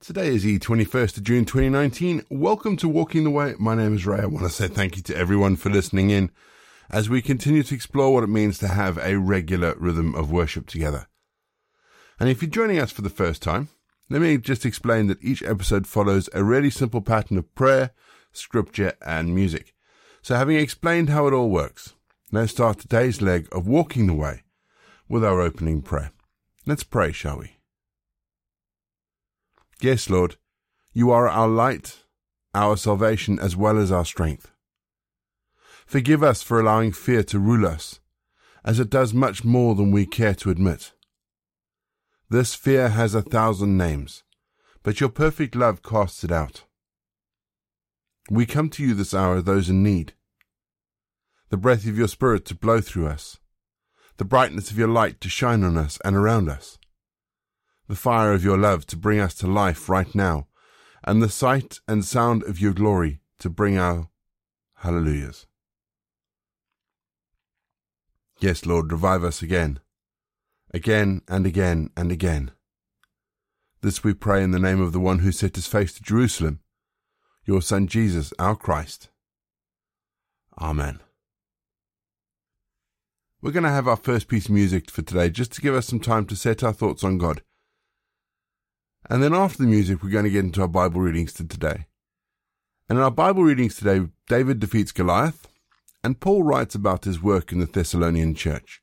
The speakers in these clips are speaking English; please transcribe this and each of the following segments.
Today is the 21st of June 2019. Welcome to Walking the Way. My name is Ray. I want to say thank you to everyone for listening in as we continue to explore what it means to have a regular rhythm of worship together. And if you're joining us for the first time, let me just explain that each episode follows a really simple pattern of prayer, scripture, and music. So having explained how it all works, let's start today's leg of Walking the Way with our opening prayer. Let's pray, shall we? Yes, Lord, you are our light, our salvation, as well as our strength. Forgive us for allowing fear to rule us, as it does much more than we care to admit. This fear has a thousand names, but your perfect love casts it out. We come to you this hour, those in need. The breath of your Spirit to blow through us, the brightness of your light to shine on us and around us the fire of your love to bring us to life right now, and the sight and sound of your glory to bring our hallelujahs. Yes, Lord, revive us again, again and again and again. This we pray in the name of the one who set his face to Jerusalem, your Son Jesus, our Christ. Amen. We're going to have our first piece of music for today just to give us some time to set our thoughts on God and then after the music, we're going to get into our Bible readings to today. And in our Bible readings today, David defeats Goliath, and Paul writes about his work in the Thessalonian church.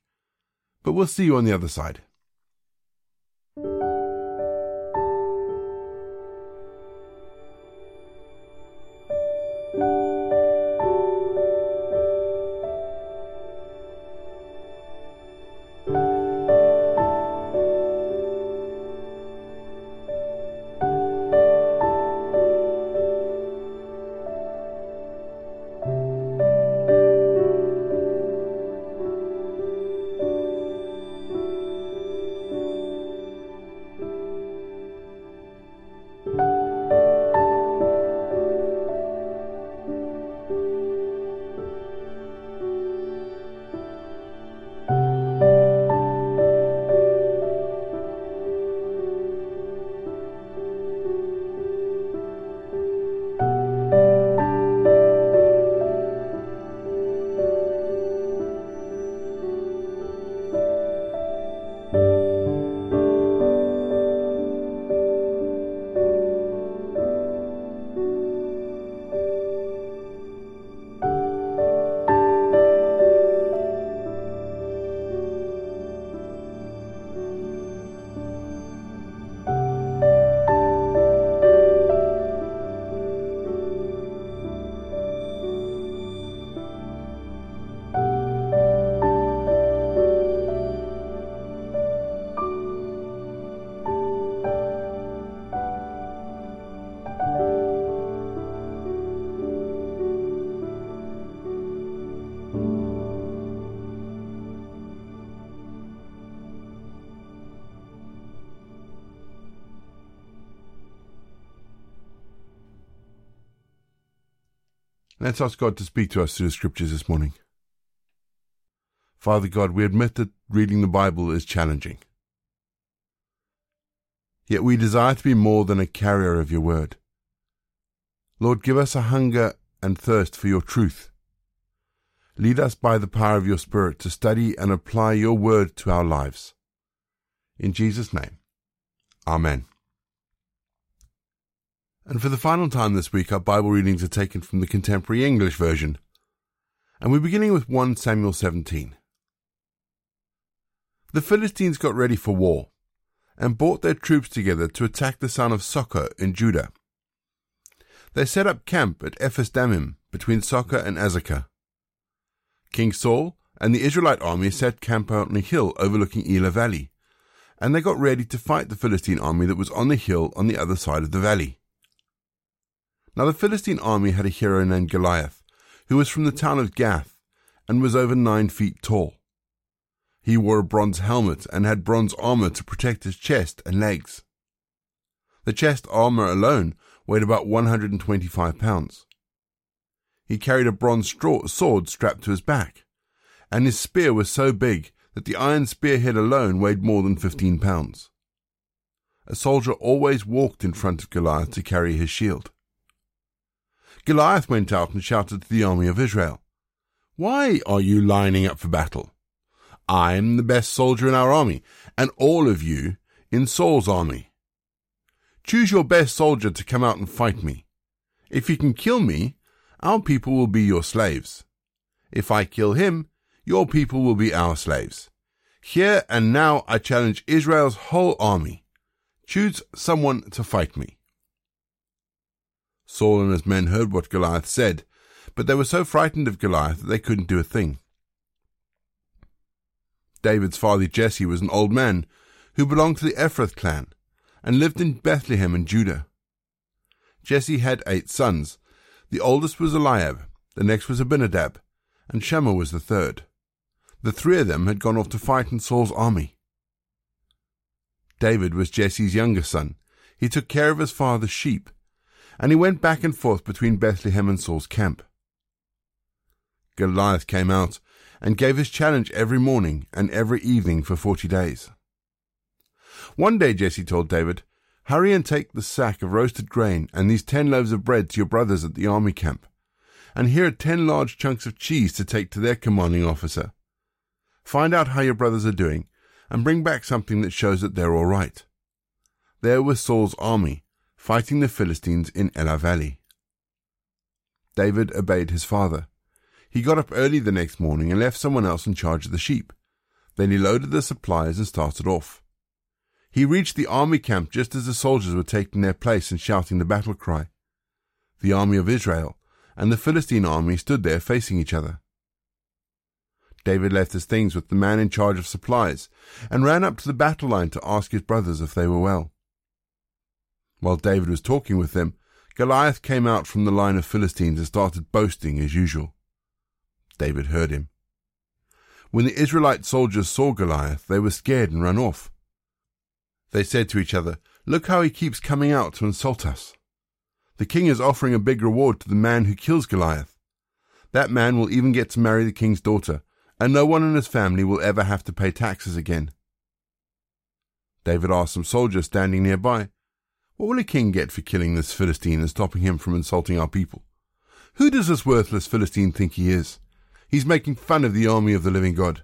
But we'll see you on the other side. Let's ask God to speak to us through the scriptures this morning. Father God, we admit that reading the Bible is challenging. Yet we desire to be more than a carrier of your word. Lord, give us a hunger and thirst for your truth. Lead us by the power of your Spirit to study and apply your word to our lives. In Jesus' name, Amen. And for the final time this week, our Bible readings are taken from the Contemporary English Version. And we're beginning with 1 Samuel 17. The Philistines got ready for war and brought their troops together to attack the son of Socoh in Judah. They set up camp at Ephes Dammim between Socoh and Azekah. King Saul and the Israelite army set camp on a hill overlooking Elah Valley, and they got ready to fight the Philistine army that was on the hill on the other side of the valley. Now the Philistine army had a hero named Goliath, who was from the town of Gath, and was over nine feet tall. He wore a bronze helmet and had bronze armor to protect his chest and legs. The chest armor alone weighed about 125 pounds. He carried a bronze sword strapped to his back, and his spear was so big that the iron spearhead alone weighed more than 15 pounds. a soldier always walked in front of Goliath to carry his shield. Goliath went out and shouted to the army of Israel, Why are you lining up for battle? I'm the best soldier in our army, and all of you in Saul's army. Choose your best soldier to come out and fight me. If you can kill me, our people will be your slaves. If I kill him, your people will be our slaves. Here and now I challenge Israel's whole army. Choose someone to fight me. Saul and his men heard what Goliath said, but they were so frightened of Goliath that they couldn't do a thing. David's father Jesse was an old man who belonged to the Ephrath clan and lived in Bethlehem in Judah. Jesse had eight sons. The oldest was Eliab, the next was Abinadab, and Shammah was the third. The three of them had gone off to fight in Saul's army. David was Jesse's younger son. He took care of his father's sheep, and he went back and forth between Bethlehem and Saul's camp. Goliath came out and gave his challenge every morning and every evening for forty days. One day Jesse told David, Hurry and take the sack of roasted grain and these ten loaves of bread to your brothers at the army camp. And here are ten large chunks of cheese to take to their commanding officer. Find out how your brothers are doing and bring back something that shows that they're all right. There was Saul's army, fighting the Philistines in Elah Valley. David obeyed his father. He got up early the next morning and left someone else in charge of the sheep. Then he loaded the supplies and started off. He reached the army camp just as the soldiers were taking their place and shouting the battle cry. The army of Israel and the Philistine army stood there facing each other. David left his things with the man in charge of supplies and ran up to the battle line to ask his brothers if they were well. While David was talking with them, Goliath came out from the line of Philistines and started boasting as usual. David heard him. When the Israelite soldiers saw Goliath, they were scared and ran off. They said to each other, Look how he keeps coming out to insult us. The king is offering a big reward to the man who kills Goliath. That man will even get to marry the king's daughter, and no one in his family will ever have to pay taxes again. David asked some soldiers standing nearby, What will a king get for killing this Philistine and stopping him from insulting our people? Who does this worthless Philistine think he is? He's making fun of the army of the living God.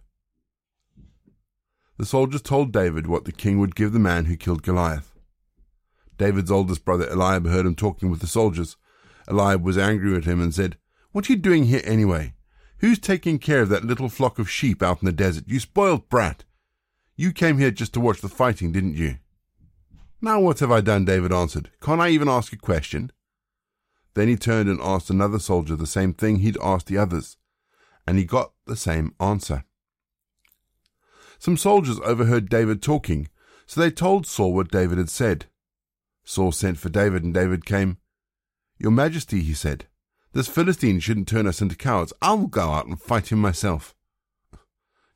The soldiers told David what the king would give the man who killed Goliath. David's oldest brother Eliab heard him talking with the soldiers. Eliab was angry at him and said, What are you doing here anyway? Who's taking care of that little flock of sheep out in the desert? You spoiled brat! You came here just to watch the fighting, didn't you? Now what have I done? David answered. Can't I even ask a question? Then he turned and asked another soldier the same thing he'd asked the others, and he got the same answer. Some soldiers overheard David talking, so they told Saul what David had said. Saul sent for David, and David came. Your Majesty, he said, this Philistine shouldn't turn us into cowards. I'll go out and fight him myself.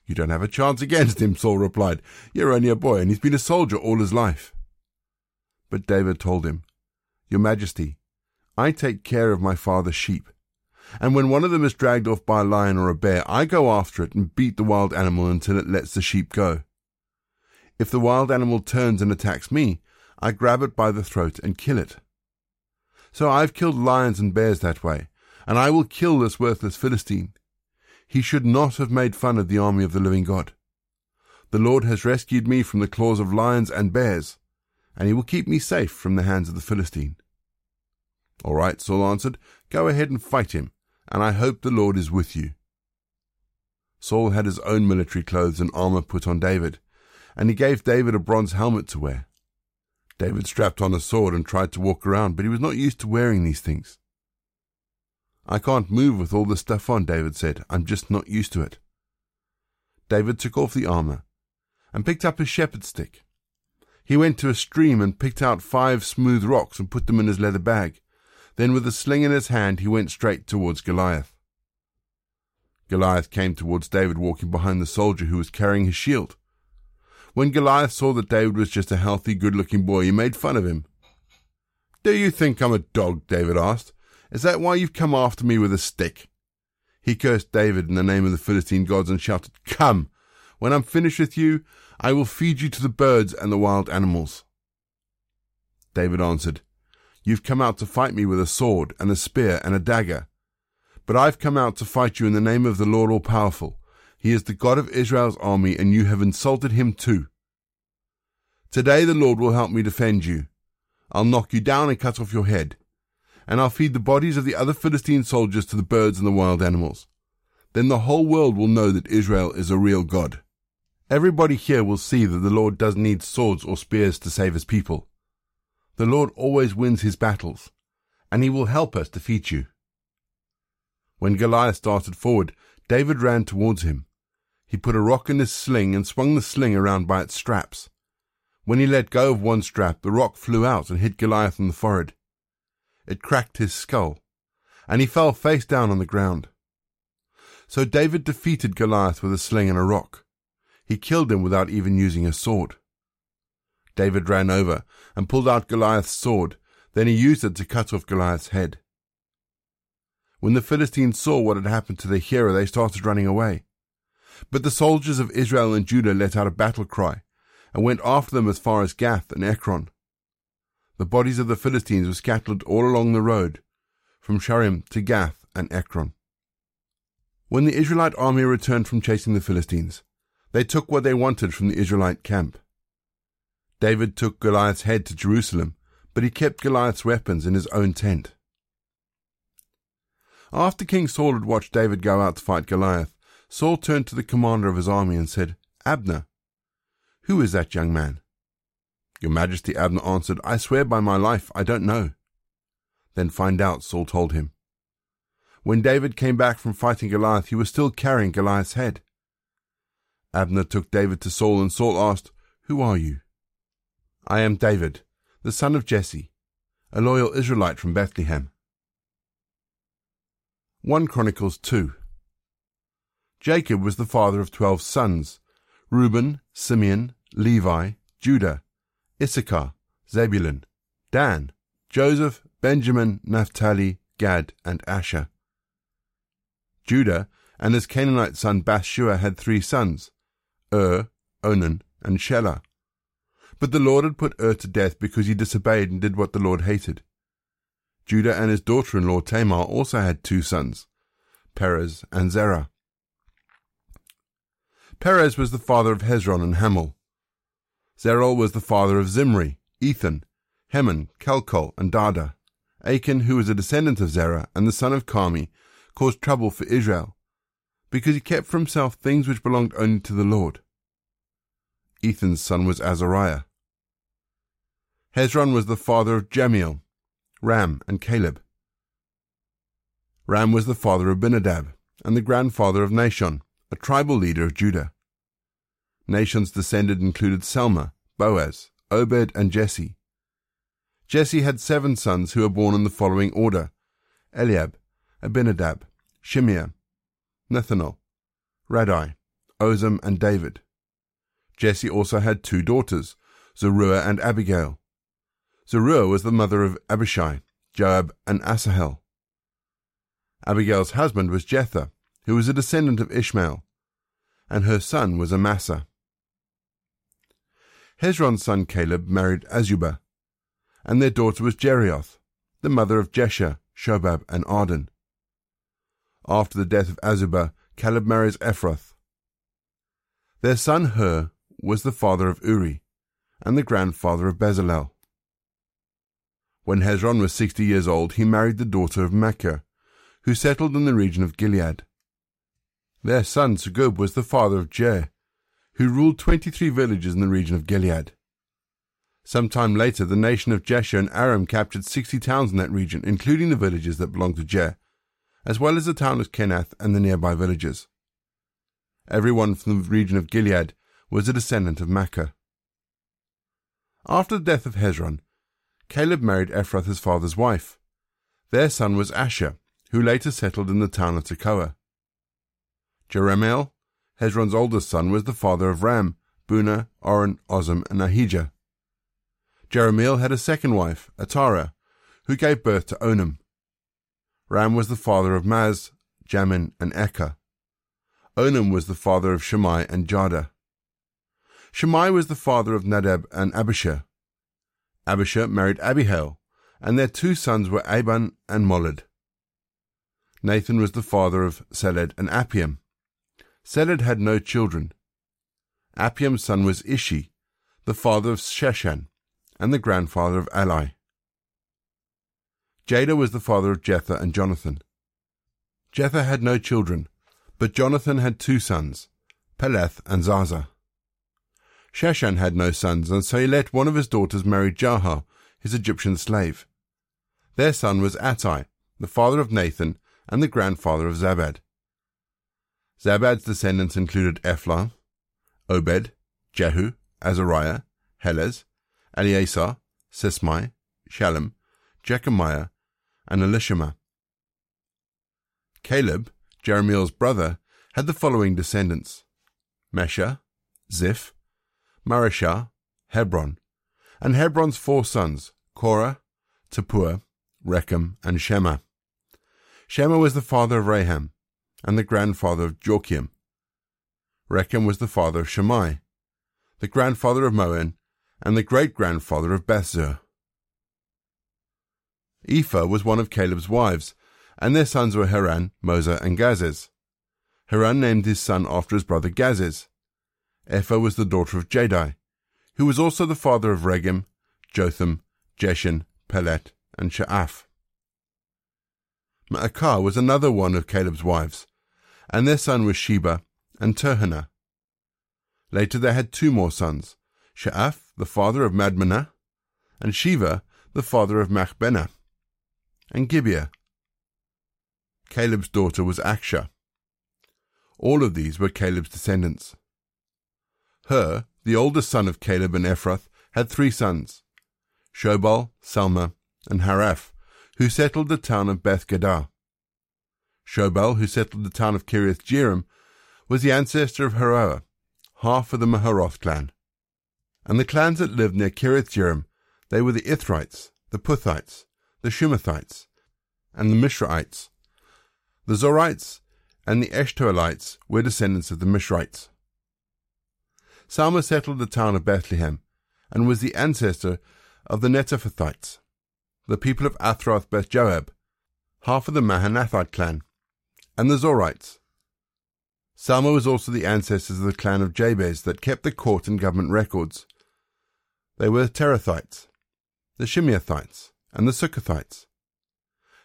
You don't have a chance against him, Saul replied. You're only a boy, and he's been a soldier all his life. But David told him, Your Majesty, I take care of my father's sheep, and when one of them is dragged off by a lion or a bear, I go after it and beat the wild animal until it lets the sheep go. If the wild animal turns and attacks me, I grab it by the throat and kill it. So I've killed lions and bears that way, and I will kill this worthless Philistine. He should not have made fun of the army of the living God. The Lord has rescued me from the claws of lions and bears, and he will keep me safe from the hands of the Philistine. All right, Saul answered, go ahead and fight him, and I hope the Lord is with you. Saul had his own military clothes and armor put on David, and he gave David a bronze helmet to wear. David strapped on a sword and tried to walk around, but he was not used to wearing these things. I can't move with all this stuff on, David said. I'm just not used to it. David took off the armor and picked up his shepherd's stick. He went to a stream and picked out five smooth rocks and put them in his leather bag. Then, with a sling in his hand, he went straight towards Goliath. Goliath came towards David walking behind the soldier who was carrying his shield. When Goliath saw that David was just a healthy, good looking boy, he made fun of him. Do you think I'm a dog? David asked. Is that why you've come after me with a stick? He cursed David in the name of the Philistine gods and shouted, Come! When I'm finished with you, I will feed you to the birds and the wild animals. David answered. You've come out to fight me with a sword and a spear and a dagger. But I've come out to fight you in the name of the Lord All-Powerful. He is the God of Israel's army, and you have insulted him too. Today the Lord will help me defend you. I'll knock you down and cut off your head. And I'll feed the bodies of the other Philistine soldiers to the birds and the wild animals. Then the whole world will know that Israel is a real God. Everybody here will see that the Lord doesn't need swords or spears to save his people. The Lord always wins his battles, and he will help us defeat you. When Goliath started forward, David ran towards him. He put a rock in his sling and swung the sling around by its straps. When he let go of one strap, the rock flew out and hit Goliath on the forehead. It cracked his skull, and he fell face down on the ground. So David defeated Goliath with a sling and a rock. He killed him without even using a sword. David ran over and pulled out Goliath's sword. Then he used it to cut off Goliath's head. When the Philistines saw what had happened to their hero, they started running away. But the soldiers of Israel and Judah let out a battle cry and went after them as far as Gath and Ekron. The bodies of the Philistines were scattered all along the road, from Shaaraim to Gath and Ekron. When the Israelite army returned from chasing the Philistines, they took what they wanted from the Israelite camp. David took Goliath's head to Jerusalem, but he kept Goliath's weapons in his own tent. After King Saul had watched David go out to fight Goliath, Saul turned to the commander of his army and said, Abner, who is that young man? Your Majesty, Abner answered, I swear by my life, I don't know. Then find out, Saul told him. When David came back from fighting Goliath, he was still carrying Goliath's head. Abner took David to Saul, and Saul asked, Who are you? I am David, the son of Jesse, a loyal Israelite from Bethlehem. 1 Chronicles 2 Jacob was the father of twelve sons Reuben, Simeon, Levi, Judah, Issachar, Zebulun, Dan, Joseph, Benjamin, Naphtali, Gad, and Asher. Judah and his Canaanite son Bathshua had three sons Ur, Onan, and Shelah. But the Lord had put Ur to death because he disobeyed and did what the Lord hated. Judah and his daughter in law Tamar also had two sons, Perez and Zerah. Perez was the father of Hezron and Hamul. Zerah was the father of Zimri, Ethan, Heman, Calcol, and Dada. Achan, who was a descendant of Zerah and the son of Carmi, caused trouble for Israel, because he kept for himself things which belonged only to the Lord. Ethan's son was Azariah. Hezron was the father of Jamiel, Ram, and Caleb. Ram was the father of Binadab, and the grandfather of Nahshon, a tribal leader of Judah. Nahshon's descended included Selma, Boaz, Obed, and Jesse. Jesse had seven sons who were born in the following order Eliab, Abinadab, Shimeah, Nethanel, Raddai, Ozem, and David. Jesse also had two daughters, Zeruiah and Abigail. Zeruiah was the mother of Abishai, Joab, and Asahel. Abigail's husband was Jether, who was a descendant of Ishmael, and her son was Amasa. Hezron's son Caleb married Azubah, and their daughter was Jerioth, the mother of Jesher, Shobab, and Ardon. After the death of Azubah, Caleb marries Ephrath. Their son Hur was the father of Uri, and the grandfather of Bezalel. When Hezron was sixty years old, he married the daughter of Machir, who settled in the region of Gilead. Their son Segub was the father of Jair, who ruled twenty-three villages in the region of Gilead. Some time later, the nation of Geshur and Aram captured sixty towns in that region, including the villages that belonged to Jair, as well as the town of Kenath and the nearby villages. Everyone from the region of Gilead was a descendant of Machir. After the death of Hezron, Caleb married Ephrath his father's wife. Their son was Asher, who later settled in the town of Tekoa. Jerahmeel, Hezron's oldest son, was the father of Ram, Bunah, Oren, Ozem, and Ahijah. Jerahmeel had a second wife, Atarah, who gave birth to Onam. Ram was the father of Maaz, Jamin, and Eker. Onam was the father of Shammai and Jada. Shammai was the father of Nadab and Abishur. Abishur married Abihail, and their two sons were Ahban and Molid. Nathan was the father of Seled and Appiam. Seled had no children. Appiam's son was Ishi, the father of Sheshan, and the grandfather of Ali. Jada was the father of Jether and Jonathan. Jether had no children, but Jonathan had two sons, Peleth and Zaza. Sheshan had no sons, and so he let one of his daughters marry Jarha, his Egyptian slave. Their son was Attai, the father of Nathan and the grandfather of Zabad. Zabad's descendants included Ephlah, Obed, Jehu, Azariah, Helez, Eleazar, Sismai, Shalem, Jekamiah, and Elishama. Caleb, Jerahmeel's brother, had the following descendants Mesha, Ziph, Mareshah, Hebron, and Hebron's four sons, Korah, Tappuah, Rekem, and Shema. Shema was the father of Raham, and the grandfather of Jorkeam. Rekem was the father of Shammai, the grandfather of Maon, and the great-grandfather of Bethzur. Ephah was one of Caleb's wives, and their sons were Haran, Moza, and Gazez. Haran named his son after his brother Gazez. Ephah was the daughter of Jahdai, who was also the father of Regem, Jotham, Jeshen, Pelet, and Shaaph. Maacah was another one of Caleb's wives, and their son was Sheba and Tirhanah. Later they had two more sons, Shaaph, the father of Madmannah, and Sheva, the father of Machbenah, and Gibea. Caleb's daughter was Achsah. All of these were Caleb's descendants. Hur, the oldest son of Caleb and Ephrath, had three sons, Shobal, Salma, and Hareph, who settled the town of Beth Gadah. Shobal, who settled the town of Kiriath Jearim, was the ancestor of Haroah, half of the Maharoth clan. And the clans that lived near Kiriath Jearim, they were the Ithrites, the Puthites, the Shumathites, and the Mishraites. The Zorites and the Eshtaolites were descendants of the Mishraites. Salma settled the town of Bethlehem, and was the ancestor of the Netophathites the people of Athroth Beth Joab, half of the Mahanathite clan, and the Zorites. Salma was also the ancestors of the clan of Jabez that kept the court and government records. They were the Terathites, the Shimeathites, and the Sukkothites.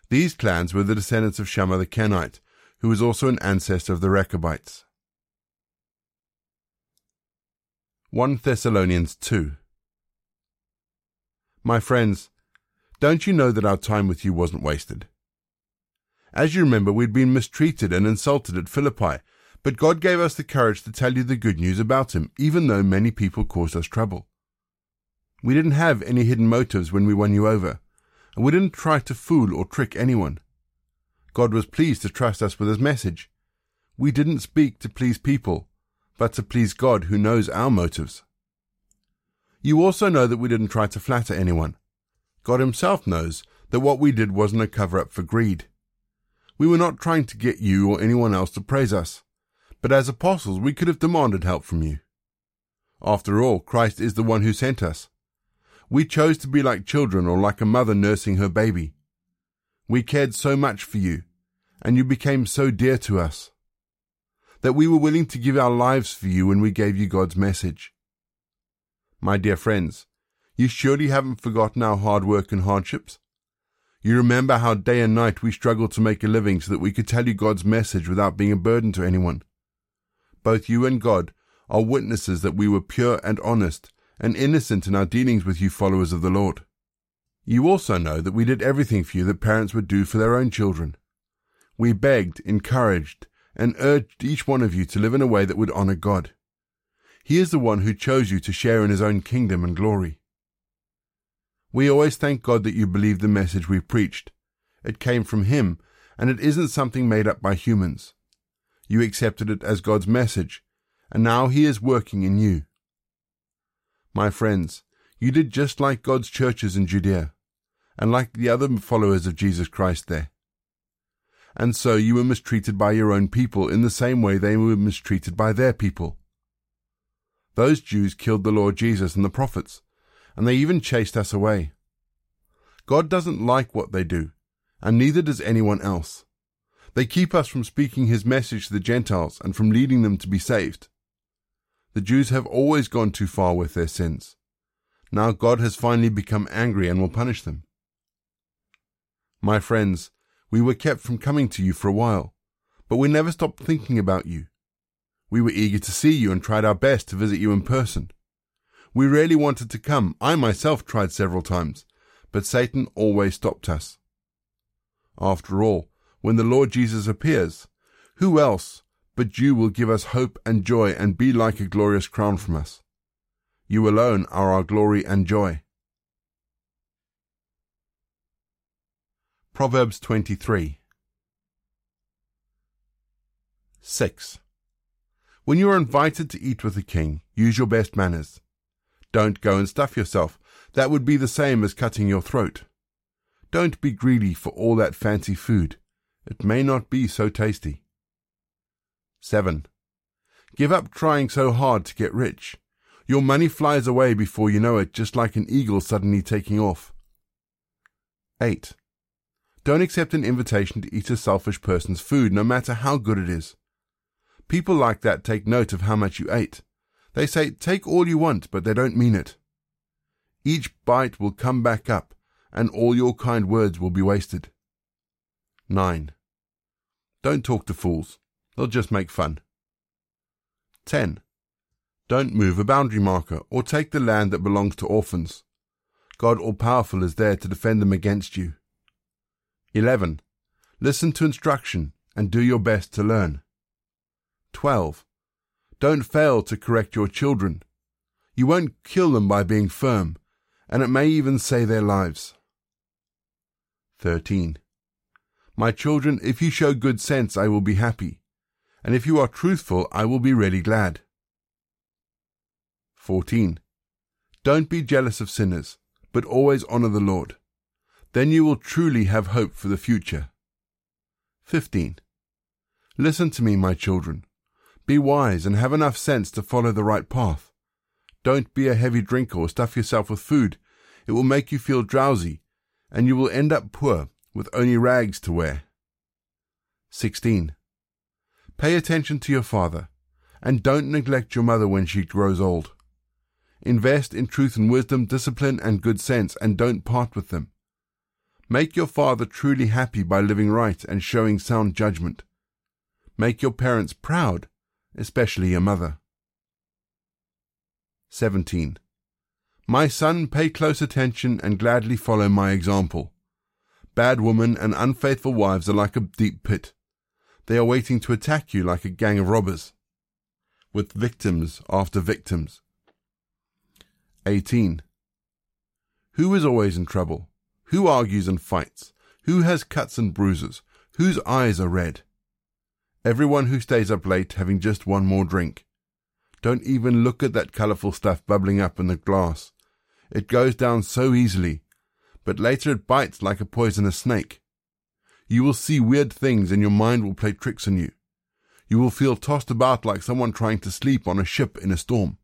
These clans were the descendants of Shammah the Kenite, who was also an ancestor of the Rechabites. 1 Thessalonians 2 My friends, don't you know that our time with you wasn't wasted? As you remember, we'd been mistreated and insulted at Philippi, but God gave us the courage to tell you the good news about Him, even though many people caused us trouble. We didn't have any hidden motives when we won you over, and we didn't try to fool or trick anyone. God was pleased to trust us with His message. We didn't speak to please people, but to please God who knows our motives. You also know that we didn't try to flatter anyone. God Himself knows that what we did wasn't a cover up for greed. We were not trying to get you or anyone else to praise us, but as apostles we could have demanded help from you. After all, Christ is the one who sent us. We chose to be like children or like a mother nursing her baby. We cared so much for you, and you became so dear to us, that we were willing to give our lives for you when we gave you God's message. My dear friends, you surely haven't forgotten our hard work and hardships? You remember how day and night we struggled to make a living so that we could tell you God's message without being a burden to anyone. Both you and God are witnesses that we were pure and honest and innocent in our dealings with you followers of the Lord. You also know that we did everything for you that parents would do for their own children. We begged, encouraged, and urged each one of you to live in a way that would honor God. He is the one who chose you to share in his own kingdom and glory. We always thank God that you believe the message we preached. It came from Him, and it isn't something made up by humans. You accepted it as God's message, and now He is working in you. My friends, you did just like God's churches in Judea, and like the other followers of Jesus Christ there. And so you were mistreated by your own people in the same way they were mistreated by their people. Those Jews killed the Lord Jesus and the prophets, and they even chased us away. God doesn't like what they do, and neither does anyone else. They keep us from speaking his message to the Gentiles and from leading them to be saved. The Jews have always gone too far with their sins. Now God has finally become angry and will punish them. My friends, we were kept from coming to you for a while, but we never stopped thinking about you. We were eager to see you and tried our best to visit you in person. We really wanted to come. I myself tried several times, but Satan always stopped us. After all, when the Lord Jesus appears, who else but you will give us hope and joy and be like a glorious crown from us? You alone are our glory and joy. Proverbs 23 6. When you are invited to eat with the king, use your best manners. Don't go and stuff yourself. That would be the same as cutting your throat. Don't be greedy for all that fancy food. It may not be so tasty. 7. Give up trying so hard to get rich. Your money flies away before you know it, just like an eagle suddenly taking off. 8. Don't accept an invitation to eat a selfish person's food, no matter how good it is. People like that take note of how much you ate. They say, take all you want, but they don't mean it. Each bite will come back up, and all your kind words will be wasted. 9. Don't talk to fools. They'll just make fun. 10. Don't move a boundary marker or take the land that belongs to orphans. God All-Powerful is there to defend them against you. 11. Listen to instruction and do your best to learn. 12. Don't fail to correct your children. You won't kill them by being firm, and it may even save their lives. 13. My children, if you show good sense, I will be happy, and if you are truthful, I will be really glad. 14. Don't be jealous of sinners, but always honor the Lord. Then you will truly have hope for the future. 15. Listen to me, my children. Be wise and have enough sense to follow the right path. Don't be a heavy drinker or stuff yourself with food. It will make you feel drowsy, and you will end up poor with only rags to wear. 16. Pay attention to your father, and don't neglect your mother when she grows old. Invest in truth and wisdom, discipline and good sense, and don't part with them. Make your father truly happy by living right and showing sound judgment. Make your parents proud, especially your mother. 17. My son, pay close attention and gladly follow my example. Bad women and unfaithful wives are like a deep pit. They are waiting to attack you like a gang of robbers, with victims after victims. 18. Who is always in trouble? Who argues and fights? Who has cuts and bruises? Whose eyes are red? Everyone who stays up late having just one more drink. Don't even look at that colourful stuff bubbling up in the glass. It goes down so easily, but later it bites like a poisonous snake. You will see weird things and your mind will play tricks on you. You will feel tossed about like someone trying to sleep on a ship in a storm.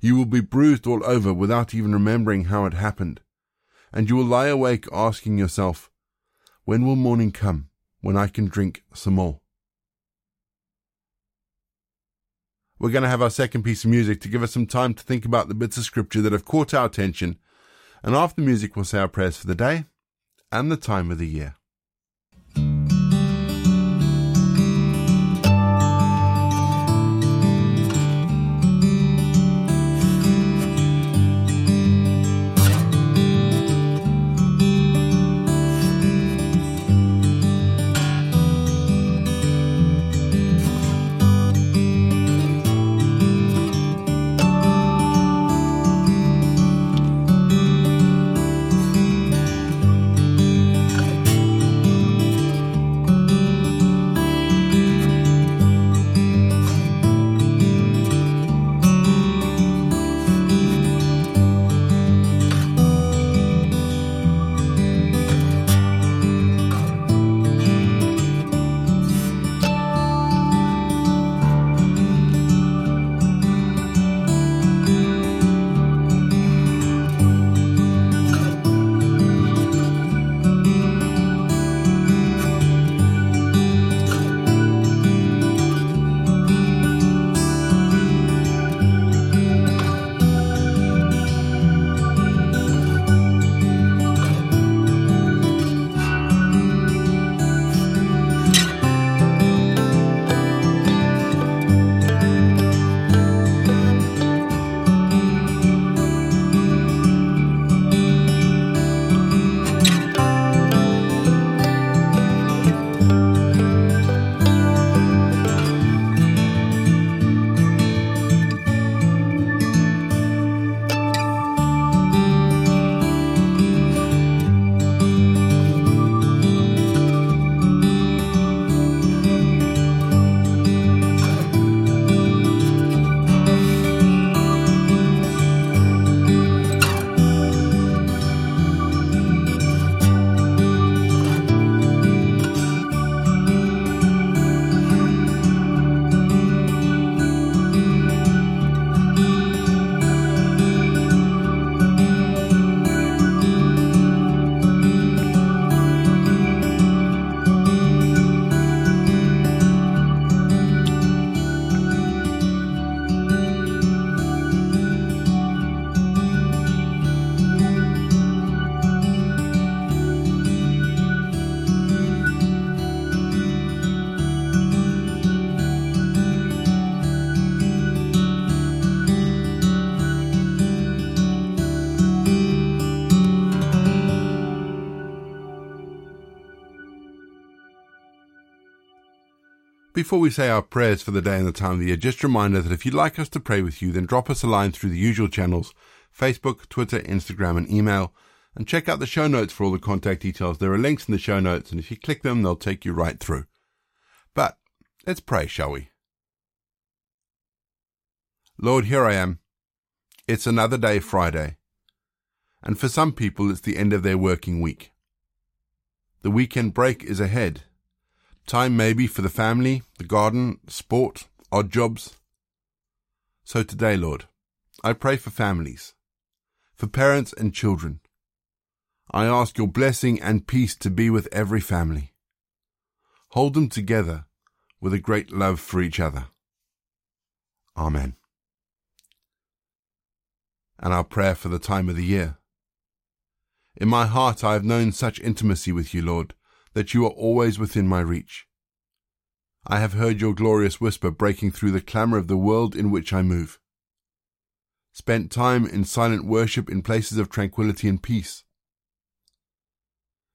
You will be bruised all over without even remembering how it happened. And you will lie awake asking yourself, when will morning come when I can drink some more? We're going to have our second piece of music to give us some time to think about the bits of scripture that have caught our attention. And after music, we'll say our prayers for the day and the time of the year. Before we say our prayers for the day and the time of the year, just a reminder that if you'd like us to pray with you, then drop us a line through the usual channels Facebook, Twitter, Instagram, and email. And check out the show notes for all the contact details. There are links in the show notes, and if you click them, they'll take you right through. But let's pray, shall we? Lord, here I am. It's another day, Friday. And for some people, it's the end of their working week. The weekend break is ahead Time maybe for the family, the garden, sport, odd jobs. So today, Lord, I pray for families, for parents and children. I ask your blessing and peace to be with every family. Hold them together with a great love for each other. Amen. And our prayer for the time of the year. In my heart I have known such intimacy with you, Lord, that you are always within my reach. I have heard your glorious whisper breaking through the clamour of the world in which I move. Spent time in silent worship in places of tranquility and peace.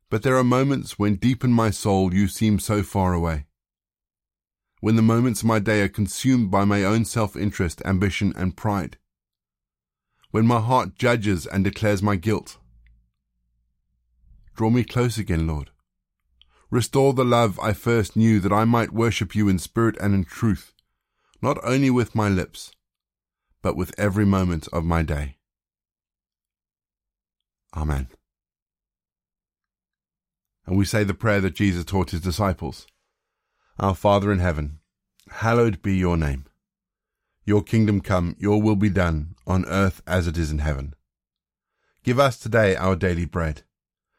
But there are moments when deep in my soul you seem so far away. When the moments of my day are consumed by my own self-interest, ambition and pride. When my heart judges and declares my guilt. Draw me close again, Lord. Restore the love I first knew that I might worship you in spirit and in truth, not only with my lips, but with every moment of my day. Amen. And we say the prayer that Jesus taught his disciples. Our Father in heaven, hallowed be your name. Your kingdom come, your will be done, on earth as it is in heaven. Give us today our daily bread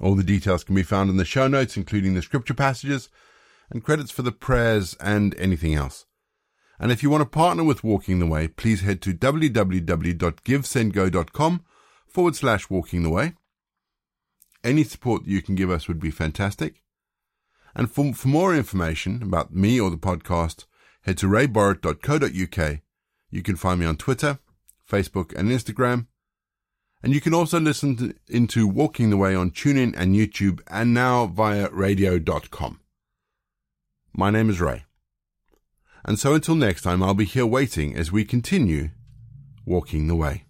All the details can be found in the show notes, including the scripture passages and credits for the prayers and anything else. And if you want to partner with Walking the Way, please head to www.givesendgo.com forward slash walking the way. Any support that you can give us would be fantastic. And for, for more information about me or the podcast, head to rayborrett.co.uk. You can find me on Twitter, Facebook, and Instagram. And you can also listen to, into Walking the Way on TuneIn and YouTube and now via radio.com. My name is Ray. And so until next time, I'll be here waiting as we continue walking the way.